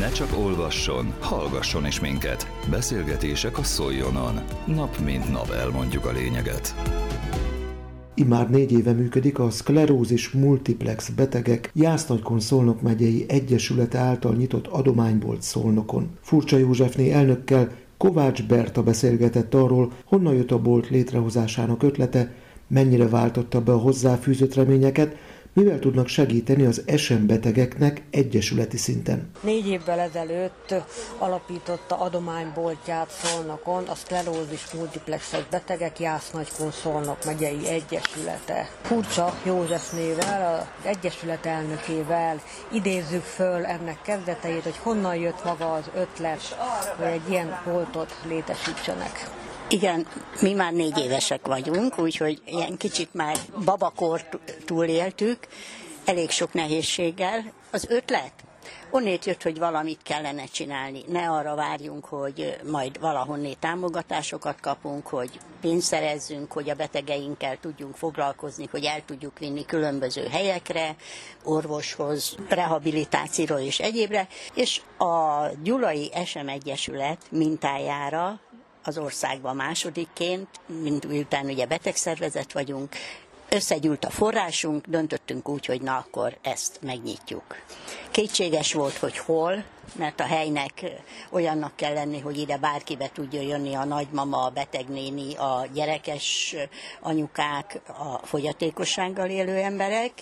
Ne csak olvasson, hallgasson is minket. Beszélgetések a Szoljonon. Nap mint nap elmondjuk a lényeget. Immár négy éve működik a Sklerózis Multiplex Betegek Jásznagykon Szolnok megyei Egyesülete által nyitott adománybolt Szolnokon. Furcsa Józsefné elnökkel Kovács Berta beszélgetett arról, honnan jött a bolt létrehozásának ötlete, mennyire váltotta be a hozzáfűzött reményeket, mivel tudnak segíteni az SM betegeknek egyesületi szinten. Négy évvel ezelőtt alapította adományboltját Szolnokon a szklerózis multiplexes betegek Jásznagykun Szolnok megyei egyesülete. Furcsa József nével, az egyesület elnökével idézzük föl ennek kezdeteit, hogy honnan jött maga az ötlet, hogy egy ilyen boltot létesítsenek. Igen, mi már négy évesek vagyunk, úgyhogy ilyen kicsit már babakor túléltük, elég sok nehézséggel. Az ötlet onnét jött, hogy valamit kellene csinálni. Ne arra várjunk, hogy majd valahonné támogatásokat kapunk, hogy pénzt szerezzünk, hogy a betegeinkkel tudjunk foglalkozni, hogy el tudjuk vinni különböző helyekre, orvoshoz, rehabilitációra és egyébre. És a Gyulai SM Egyesület mintájára az országban másodikként, mint miután ugye betegszervezet vagyunk, összegyűlt a forrásunk, döntöttünk úgy, hogy na akkor ezt megnyitjuk. Kétséges volt, hogy hol, mert a helynek olyannak kell lenni, hogy ide bárki be tudja jönni, a nagymama, a betegnéni, a gyerekes anyukák, a fogyatékossággal élő emberek,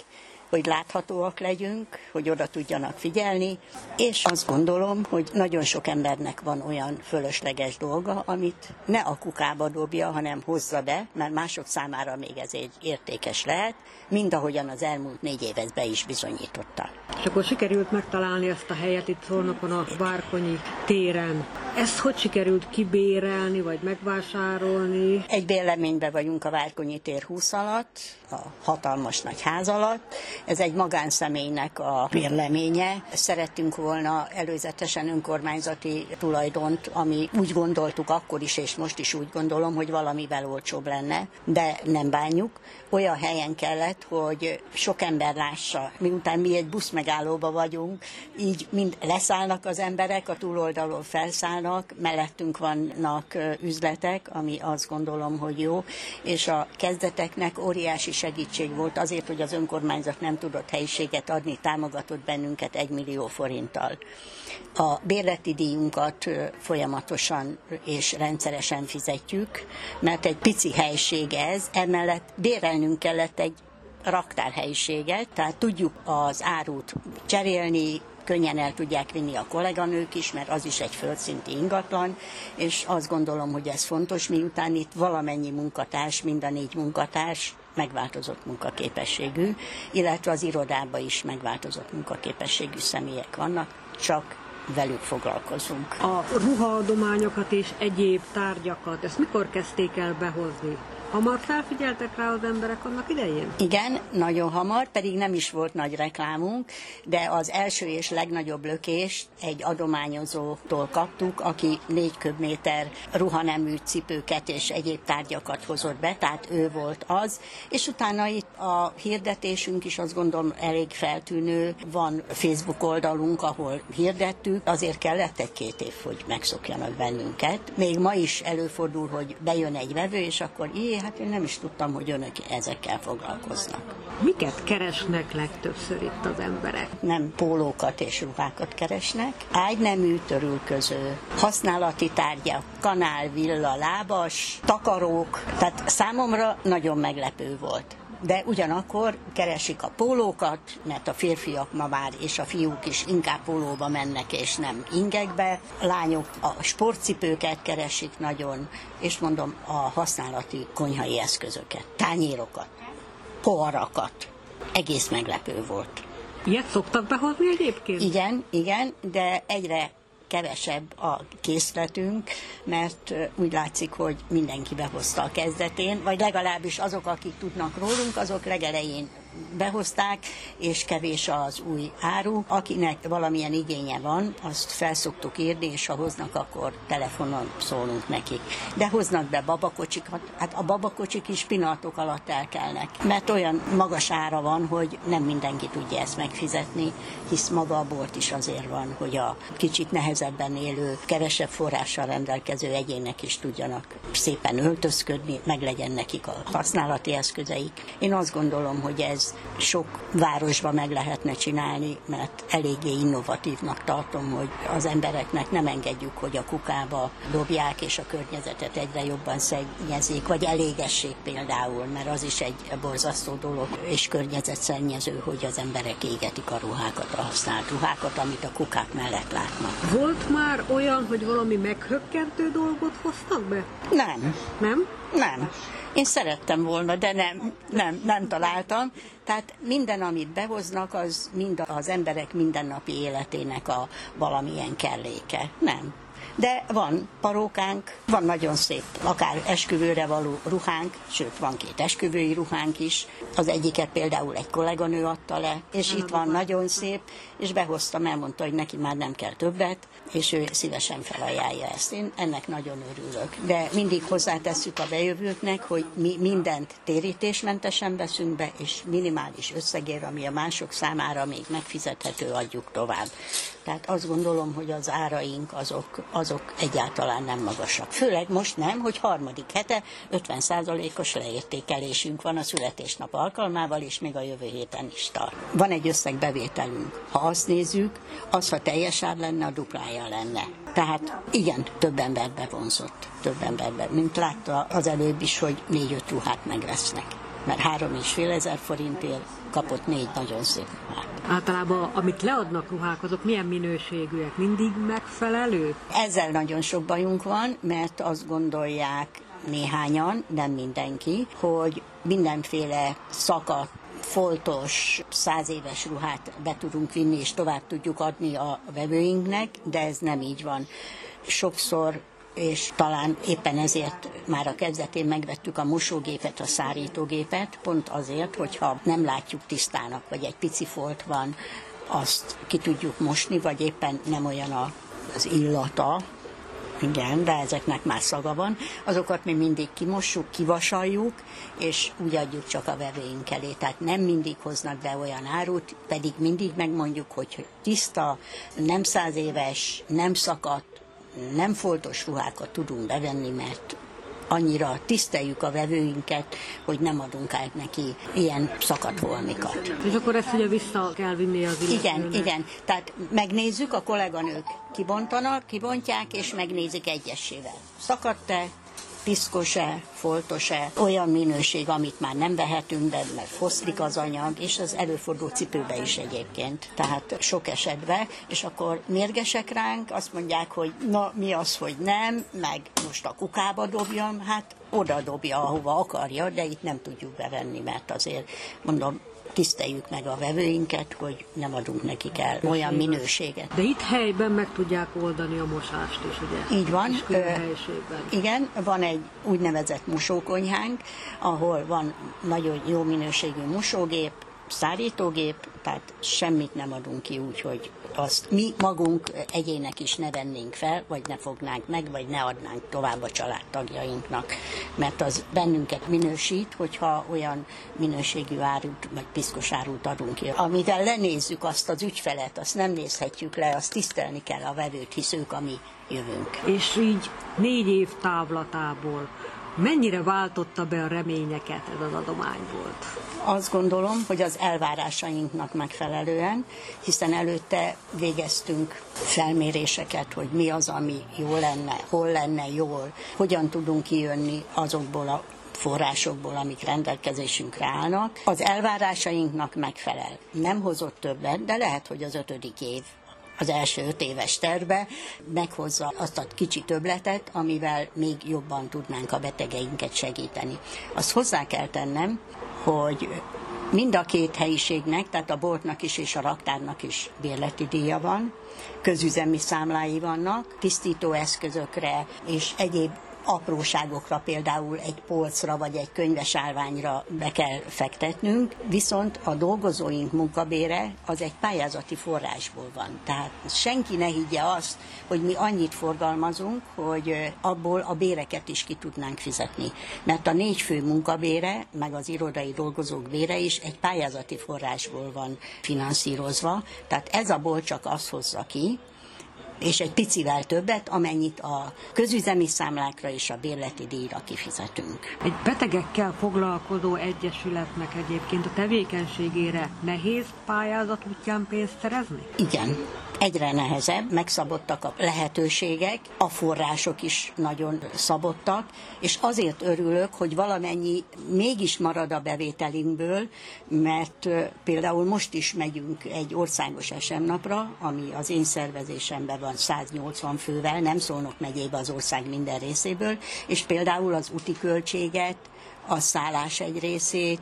hogy láthatóak legyünk, hogy oda tudjanak figyelni, és azt gondolom, hogy nagyon sok embernek van olyan fölösleges dolga, amit ne a kukába dobja, hanem hozza be, mert mások számára még ez egy értékes lehet, mind ahogyan az elmúlt négy évet be is bizonyította. És akkor sikerült megtalálni ezt a helyet itt Szolnokon a Várkonyi téren. Ezt hogy sikerült kibérelni, vagy megvásárolni? Egy bérleményben vagyunk a Várkonyi tér 20 alatt, a hatalmas nagy ház alatt. Ez egy magánszemélynek a bérleménye. Szerettünk volna előzetesen önkormányzati tulajdont, ami úgy gondoltuk akkor is, és most is úgy gondolom, hogy valamivel olcsóbb lenne, de nem bánjuk. Olyan helyen kellett, hogy sok ember lássa. Miután mi egy buszmegállóba vagyunk, így mind leszállnak az emberek, a túloldalon felszállnak, mellettünk vannak üzletek, ami azt gondolom, hogy jó, és a kezdeteknek óriási segítség volt azért, hogy az önkormányzat nem tudott helyiséget adni, támogatott bennünket egy millió forinttal. A bérleti díjunkat folyamatosan és rendszeresen fizetjük, mert egy pici helység ez, emellett bérelnünk kellett egy raktárhelyiséget, tehát tudjuk az árut cserélni, könnyen el tudják vinni a kolléganők is, mert az is egy földszinti ingatlan, és azt gondolom, hogy ez fontos, miután itt valamennyi munkatárs, mind a négy munkatárs megváltozott munkaképességű, illetve az irodában is megváltozott munkaképességű személyek vannak, csak velük foglalkozunk. A ruhaadományokat és egyéb tárgyakat, ezt mikor kezdték el behozni? Hamar felfigyeltek rá az emberek annak idején? Igen, nagyon hamar, pedig nem is volt nagy reklámunk, de az első és legnagyobb lökést egy adományozótól kaptuk, aki négy köbméter ruhanemű cipőket és egyéb tárgyakat hozott be, tehát ő volt az, és utána itt a hirdetésünk is azt gondolom elég feltűnő, van Facebook oldalunk, ahol hirdettük, azért kellett egy-két év, hogy megszokjanak bennünket. Még ma is előfordul, hogy bejön egy vevő, és akkor így hát én nem is tudtam, hogy önök ezekkel foglalkoznak. Miket keresnek legtöbbször itt az emberek? Nem pólókat és ruhákat keresnek, ágynemű, törülköző, használati tárgyak, kanál, villa, lábas, takarók, tehát számomra nagyon meglepő volt de ugyanakkor keresik a pólókat, mert a férfiak ma már és a fiúk is inkább pólóba mennek, és nem ingekbe. A lányok a sportcipőket keresik nagyon, és mondom a használati konyhai eszközöket, tányérokat, poharakat. Egész meglepő volt. Ilyet szoktak behozni egyébként? Igen, igen, de egyre kevesebb a készletünk, mert úgy látszik, hogy mindenki behozta a kezdetén, vagy legalábbis azok, akik tudnak rólunk, azok legelején behozták, és kevés az új áru. Akinek valamilyen igénye van, azt felszoktuk írni, és ha hoznak, akkor telefonon szólunk nekik. De hoznak be babakocsikat, hát a babakocsik is pillanatok alatt elkelnek, mert olyan magas ára van, hogy nem mindenki tudja ezt megfizetni, hisz maga a bort is azért van, hogy a kicsit nehezebben élő, kevesebb forrással rendelkező egyének is tudjanak szépen öltözködni, meg legyen nekik a használati eszközeik. Én azt gondolom, hogy ez sok városban meg lehetne csinálni, mert eléggé innovatívnak tartom, hogy az embereknek nem engedjük, hogy a kukába dobják, és a környezetet egyre jobban szennyezik, vagy elégessék például, mert az is egy borzasztó dolog, és környezetszennyező, hogy az emberek égetik a ruhákat, a használt ruhákat, amit a kukák mellett látnak. Volt már olyan, hogy valami meghökkentő dolgot hoztak be? Nem. Nem? Nem. Én szerettem volna, de nem, nem, nem találtam. Tehát minden, amit behoznak, az mind az emberek mindennapi életének a valamilyen kelléke. Nem de van parókánk, van nagyon szép, akár esküvőre való ruhánk, sőt van két esküvői ruhánk is. Az egyiket például egy kolléganő adta le, és itt van nagyon szép, és behoztam, elmondta, hogy neki már nem kell többet, és ő szívesen felajánlja ezt. Én ennek nagyon örülök. De mindig hozzátesszük a bejövőknek, hogy mi mindent térítésmentesen veszünk be, és minimális összegér, ami a mások számára még megfizethető, adjuk tovább. Tehát azt gondolom, hogy az áraink azok, azok egyáltalán nem magasak. Főleg most nem, hogy harmadik hete 50%-os leértékelésünk van a születésnap alkalmával, és még a jövő héten is tart. Van egy összegbevételünk. Ha azt nézzük, az, ha teljes ár lenne, a duplája lenne. Tehát igen, több ember bevonzott, több emberbe, mint látta az előbb is, hogy négy-öt ruhát megvesznek. Mert három és fél ezer forintért kapott négy nagyon szép ruhát. Általában, amit leadnak ruhák, azok milyen minőségűek? Mindig megfelelő? Ezzel nagyon sok bajunk van, mert azt gondolják néhányan, nem mindenki, hogy mindenféle szakat foltos, száz éves ruhát be tudunk vinni, és tovább tudjuk adni a vevőinknek, de ez nem így van. Sokszor és talán éppen ezért már a kezdetén megvettük a mosógépet, a szárítógépet, pont azért, hogyha nem látjuk tisztának, vagy egy pici folt van, azt ki tudjuk mosni, vagy éppen nem olyan a, az illata, igen, de ezeknek már szaga van. Azokat mi mindig kimossuk, kivasaljuk, és úgy adjuk csak a vevőink elé. Tehát nem mindig hoznak be olyan árut, pedig mindig megmondjuk, hogy tiszta, nem száz éves, nem szakadt, nem foltos ruhákat tudunk bevenni, mert annyira tiszteljük a vevőinket, hogy nem adunk át neki ilyen szakadt holmikat. És akkor ezt ugye vissza kell vinni az illetőnek. Igen, igen. Tehát megnézzük, a kolléganők kibontanak, kibontják, és megnézik egyesével. Szakadt-e, piszkos-e, foltos-e, olyan minőség, amit már nem vehetünk be, mert foszlik az anyag, és az előfordul cipőbe is egyébként. Tehát sok esetben, és akkor mérgesek ránk, azt mondják, hogy na mi az, hogy nem, meg most a kukába dobjam, hát oda dobja, ahova akarja, de itt nem tudjuk bevenni, mert azért mondom, tiszteljük meg a vevőinket, hogy nem adunk nekik el olyan minőséget. De itt helyben meg tudják oldani a mosást is, ugye? Így van. Ö, igen, van egy úgynevezett mosókonyhánk, ahol van nagyon jó minőségű mosógép, szárítógép, tehát semmit nem adunk ki úgy, hogy azt mi magunk egyének is ne vennénk fel, vagy ne fognánk meg, vagy ne adnánk tovább a családtagjainknak. Mert az bennünket minősít, hogyha olyan minőségű árut, vagy piszkos árut adunk ki. Amivel lenézzük azt az ügyfelet, azt nem nézhetjük le, azt tisztelni kell a vevőt, hisz ők a mi jövőnk. És így négy év távlatából mennyire váltotta be a reményeket ez az adomány volt? Azt gondolom, hogy az elvárásainknak megfelelően, hiszen előtte végeztünk felméréseket, hogy mi az, ami jó lenne, hol lenne jól, hogyan tudunk kijönni azokból a forrásokból, amik rendelkezésünkre állnak, az elvárásainknak megfelel. Nem hozott többet, de lehet, hogy az ötödik év az első öt éves terve meghozza azt a kicsi töbletet, amivel még jobban tudnánk a betegeinket segíteni. Azt hozzá kell tennem, hogy mind a két helyiségnek, tehát a boltnak is és a raktárnak is bérleti díja van, közüzemi számlái vannak, tisztító eszközökre és egyéb apróságokra, például egy polcra vagy egy könyvesállványra be kell fektetnünk, viszont a dolgozóink munkabére az egy pályázati forrásból van. Tehát senki ne higgye azt, hogy mi annyit forgalmazunk, hogy abból a béreket is ki tudnánk fizetni. Mert a négy fő munkabére, meg az irodai dolgozók bére is egy pályázati forrásból van finanszírozva, tehát ez a csak azt hozza ki, és egy picivel többet, amennyit a közüzemi számlákra és a bérleti díjra kifizetünk. Egy betegekkel foglalkozó egyesületnek egyébként a tevékenységére nehéz pályázat útján pénzt szerezni? Igen, egyre nehezebb, megszabottak a lehetőségek, a források is nagyon szabottak, és azért örülök, hogy valamennyi mégis marad a bevételünkből, mert például most is megyünk egy országos SM napra, ami az én szervezésemben van 180 fővel, nem szólnak megyébe az ország minden részéből, és például az úti költséget, a szállás egy részét,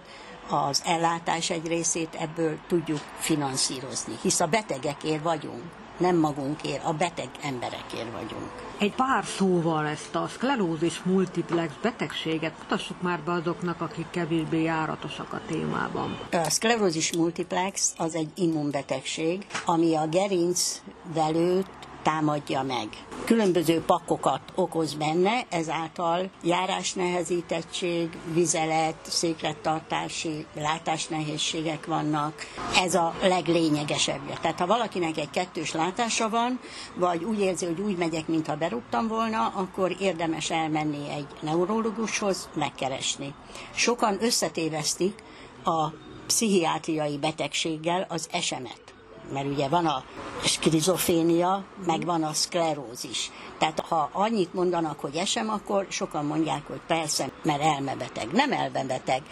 az ellátás egy részét ebből tudjuk finanszírozni, hisz a betegekért vagyunk, nem magunkért, a beteg emberekért vagyunk. Egy pár szóval ezt a szklerózis multiplex betegséget mutassuk már be azoknak, akik kevésbé járatosak a témában. A szklerózis multiplex az egy immunbetegség, ami a gerinc velőt támadja meg. Különböző pakokat okoz benne, ezáltal járásnehezítettség, vizelet, széklettartási, látásnehézségek vannak. Ez a leglényegesebb. Tehát ha valakinek egy kettős látása van, vagy úgy érzi, hogy úgy megyek, mintha berúgtam volna, akkor érdemes elmenni egy neurológushoz, megkeresni. Sokan összetévesztik a pszichiátriai betegséggel az esemet mert ugye van a skrizofénia, meg van a szklerózis. Tehát ha annyit mondanak, hogy esem, akkor sokan mondják, hogy persze, mert elmebeteg. Nem elmebeteg,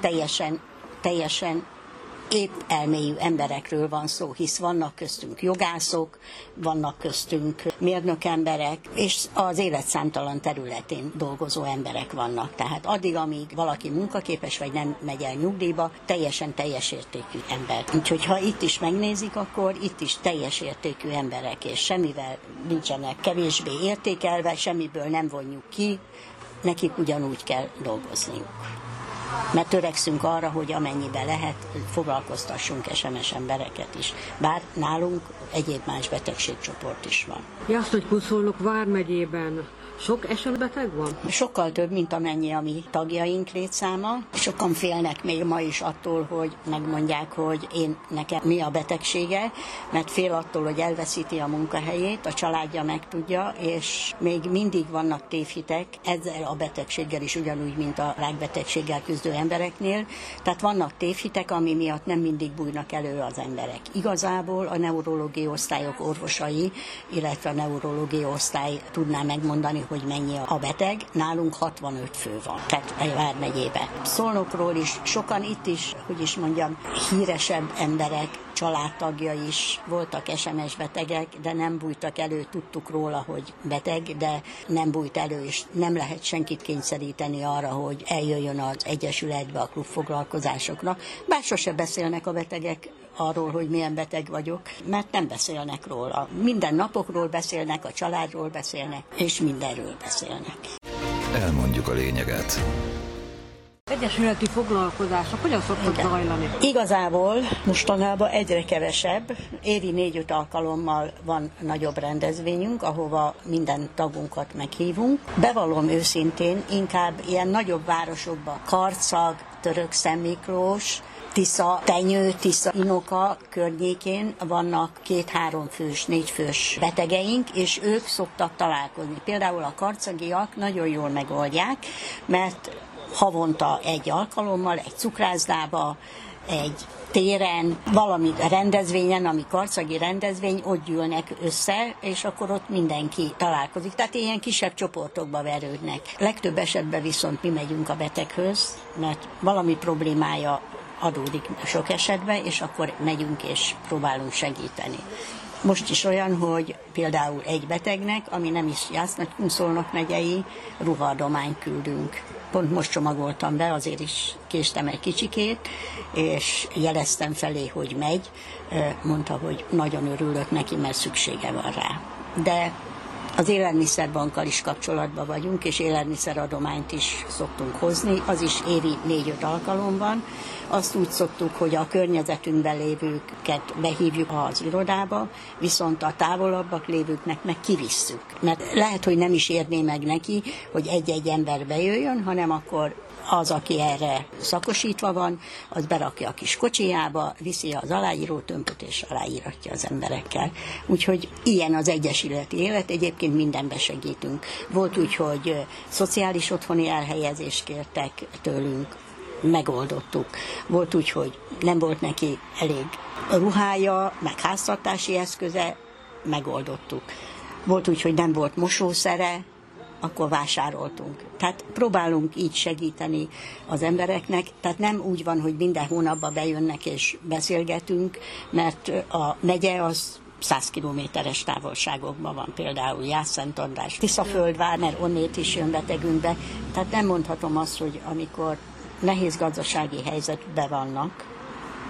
teljesen, teljesen épp elmélyű emberekről van szó, hisz vannak köztünk jogászok, vannak köztünk mérnök emberek, és az élet számtalan területén dolgozó emberek vannak. Tehát addig, amíg valaki munkaképes vagy nem megy el nyugdíjba, teljesen teljes értékű ember. Úgyhogy ha itt is megnézik, akkor itt is teljes értékű emberek, és semmivel nincsenek kevésbé értékelve, semmiből nem vonjuk ki, nekik ugyanúgy kell dolgozniuk mert törekszünk arra, hogy amennyiben lehet, foglalkoztassunk SMS embereket is. Bár nálunk egyéb más betegségcsoport is van. Jászlógy Kuszolnok vármegyében sok esetbeteg van? Sokkal több, mint amennyi a mi tagjaink létszáma. Sokan félnek még ma is attól, hogy megmondják, hogy én nekem mi a betegsége, mert fél attól, hogy elveszíti a munkahelyét, a családja megtudja, és még mindig vannak tévhitek ezzel a betegséggel is ugyanúgy, mint a rákbetegséggel küzdő embereknél. Tehát vannak tévhitek, ami miatt nem mindig bújnak elő az emberek. Igazából a neurológiai osztályok orvosai, illetve a neurológiai osztály tudná megmondani, hogy mennyi a beteg, nálunk 65 fő van, tehát a Vármegyében. Szolnokról is, sokan itt is, hogy is mondjam, híresebb emberek, családtagja is voltak SMS betegek, de nem bújtak elő, tudtuk róla, hogy beteg, de nem bújt elő, és nem lehet senkit kényszeríteni arra, hogy eljöjjön az Egyesületbe, a klubfoglalkozásokra. Bár sose beszélnek a betegek arról, hogy milyen beteg vagyok, mert nem beszélnek róla. Minden napokról beszélnek, a családról beszélnek, és mindenről beszélnek. Elmondjuk a lényeget. Egyesületi foglalkozások hogyan szoktak Igen. zajlani? Igazából mostanában egyre kevesebb. Évi négy-öt alkalommal van nagyobb rendezvényünk, ahova minden tagunkat meghívunk. Bevallom őszintén, inkább ilyen nagyobb városokban, Karcag, Török Miklós, Tisza, Tenyő, Tisza, Inoka környékén vannak két-három fős, négy fős betegeink, és ők szoktak találkozni. Például a karcagiak nagyon jól megoldják, mert havonta egy alkalommal, egy cukrászdába, egy téren, valami rendezvényen, ami karcagi rendezvény, ott gyűlnek össze, és akkor ott mindenki találkozik. Tehát ilyen kisebb csoportokba verődnek. Legtöbb esetben viszont mi megyünk a beteghöz, mert valami problémája adódik sok esetben, és akkor megyünk és próbálunk segíteni. Most is olyan, hogy például egy betegnek, ami nem is Jász-Nagykunszolnok megyei, ruhadományt küldünk. Pont most csomagoltam be, azért is késtem egy kicsikét, és jeleztem felé, hogy megy. Mondta, hogy nagyon örülök neki, mert szüksége van rá. De Az élelmiszerbankkal is kapcsolatban vagyunk, és élelmiszeradományt is szoktunk hozni, az is évi négy-öt alkalom van. Azt úgy szoktuk, hogy a környezetünkben lévőket behívjuk az irodába, viszont a távolabbak lévőknek meg kivisszük. Mert lehet, hogy nem is érné meg neki, hogy egy-egy ember bejöjjön, hanem akkor az, aki erre szakosítva van, az berakja a kis kocsijába, viszi az aláíró tömböt és aláíratja az emberekkel. Úgyhogy ilyen az egyesületi élet, egyébként mindenbe segítünk. Volt úgy, hogy szociális otthoni elhelyezést kértek tőlünk, megoldottuk. Volt úgy, hogy nem volt neki elég ruhája, meg háztartási eszköze, megoldottuk. Volt úgy, hogy nem volt mosószere, akkor vásároltunk. Tehát próbálunk így segíteni az embereknek, tehát nem úgy van, hogy minden hónapban bejönnek és beszélgetünk, mert a megye az 100 kilométeres távolságokban van, például Jászent András, Tiszaföldvár, mert onnét is jön betegünkbe. Tehát nem mondhatom azt, hogy amikor nehéz gazdasági helyzetben vannak,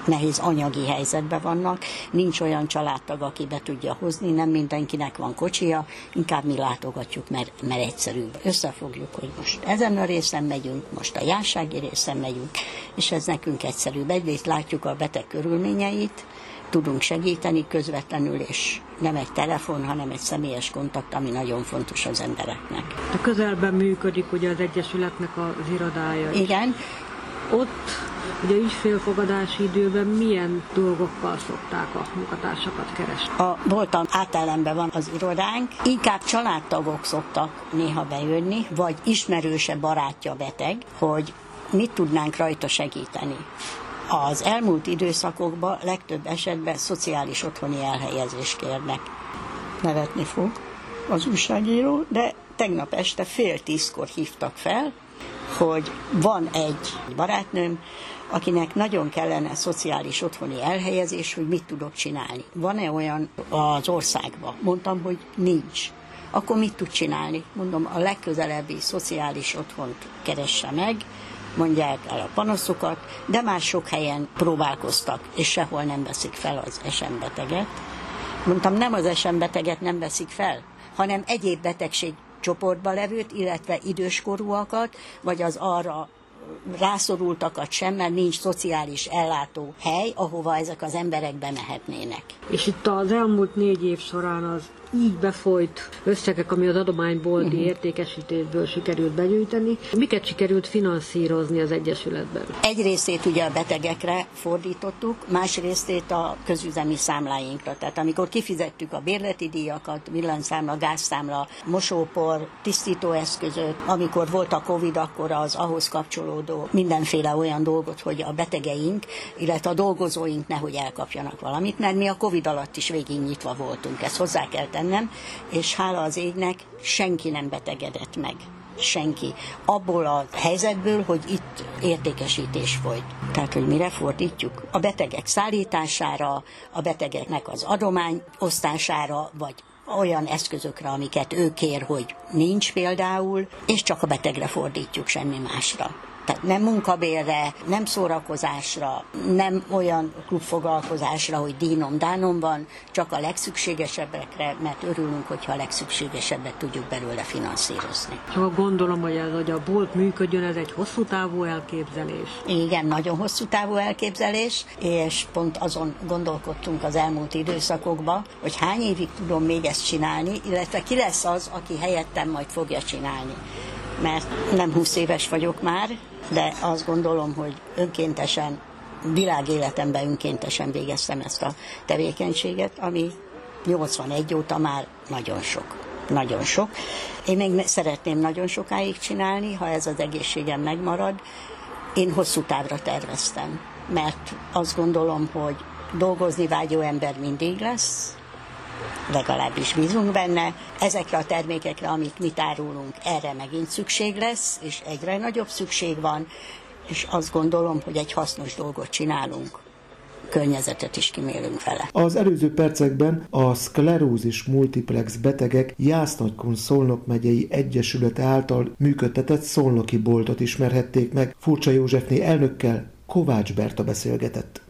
nehéz anyagi helyzetben vannak, nincs olyan családtag, aki be tudja hozni, nem mindenkinek van kocsia, inkább mi látogatjuk, mert, mert egyszerűbb. Összefogjuk, hogy most ezen a részen megyünk, most a jársági részen megyünk, és ez nekünk egyszerűbb. Egyrészt látjuk a beteg körülményeit, tudunk segíteni közvetlenül, és nem egy telefon, hanem egy személyes kontakt, ami nagyon fontos az embereknek. A közelben működik ugye az Egyesületnek az irodája. Igen. Ott Ugye ügyfélfogadási időben milyen dolgokkal szokták a munkatársakat keresni? A voltam átellenben van az irodánk, inkább családtagok szoktak néha bejönni, vagy ismerőse barátja beteg, hogy mit tudnánk rajta segíteni. Az elmúlt időszakokban legtöbb esetben szociális otthoni elhelyezést kérnek. Nevetni fog az újságíró, de tegnap este fél tízkor hívtak fel, hogy van egy barátnőm, akinek nagyon kellene szociális otthoni elhelyezés, hogy mit tudok csinálni. Van-e olyan az országban? Mondtam, hogy nincs. Akkor mit tud csinálni? Mondom, a legközelebbi szociális otthont keresse meg, mondják el a panaszokat, de már sok helyen próbálkoztak, és sehol nem veszik fel az esembeteget. Mondtam, nem az esembeteget nem veszik fel, hanem egyéb betegség csoportba levőt, illetve időskorúakat, vagy az arra rászorultakat sem, mert nincs szociális ellátó hely, ahova ezek az emberek bemehetnének. És itt az elmúlt négy év során az így befolyt összegek, ami az adománybolti uh-huh. értékesítésből sikerült begyűjteni. Miket sikerült finanszírozni az Egyesületben? Egy részét ugye a betegekre fordítottuk, más részét a közüzemi számláinkra. Tehát amikor kifizettük a bérleti díjakat, villanyszámla, gázszámla, mosópor, tisztítóeszközök, amikor volt a Covid, akkor az ahhoz kapcsolódó mindenféle olyan dolgot, hogy a betegeink, illetve a dolgozóink nehogy elkapjanak valamit, mert mi a Covid alatt is végig nyitva voltunk, ezt hozzá kell tenni bennem, és hála az égnek senki nem betegedett meg. Senki. Abból a helyzetből, hogy itt értékesítés folyt. Tehát, hogy mire fordítjuk? A betegek szállítására, a betegeknek az adomány osztására, vagy olyan eszközökre, amiket ő kér, hogy nincs például, és csak a betegre fordítjuk, semmi másra. Tehát nem munkabérre, nem szórakozásra, nem olyan klubfoglalkozásra, hogy dínom, dánom van, csak a legszükségesebbekre, mert örülünk, hogyha a legszükségesebbet tudjuk belőle finanszírozni. Csak gondolom, hogy ez, hogy a bolt működjön, ez egy hosszú távú elképzelés. Igen, nagyon hosszú távú elképzelés, és pont azon gondolkodtunk az elmúlt időszakokban, hogy hány évig tudom még ezt csinálni, illetve ki lesz az, aki helyettem majd fogja csinálni mert nem 20 éves vagyok már, de azt gondolom, hogy önkéntesen, világéletemben önkéntesen végeztem ezt a tevékenységet, ami 81 óta már nagyon sok. Nagyon sok. Én még szeretném nagyon sokáig csinálni, ha ez az egészségem megmarad. Én hosszú távra terveztem, mert azt gondolom, hogy dolgozni vágyó ember mindig lesz, legalábbis bízunk benne. Ezekre a termékekre, amit mi árulunk, erre megint szükség lesz, és egyre nagyobb szükség van, és azt gondolom, hogy egy hasznos dolgot csinálunk környezetet is kimélünk vele. Az előző percekben a szklerózis multiplex betegek Jásznagykon Szolnok megyei Egyesülete által működtetett szolnoki boltot ismerhették meg. Furcsa Józsefné elnökkel Kovács Berta beszélgetett.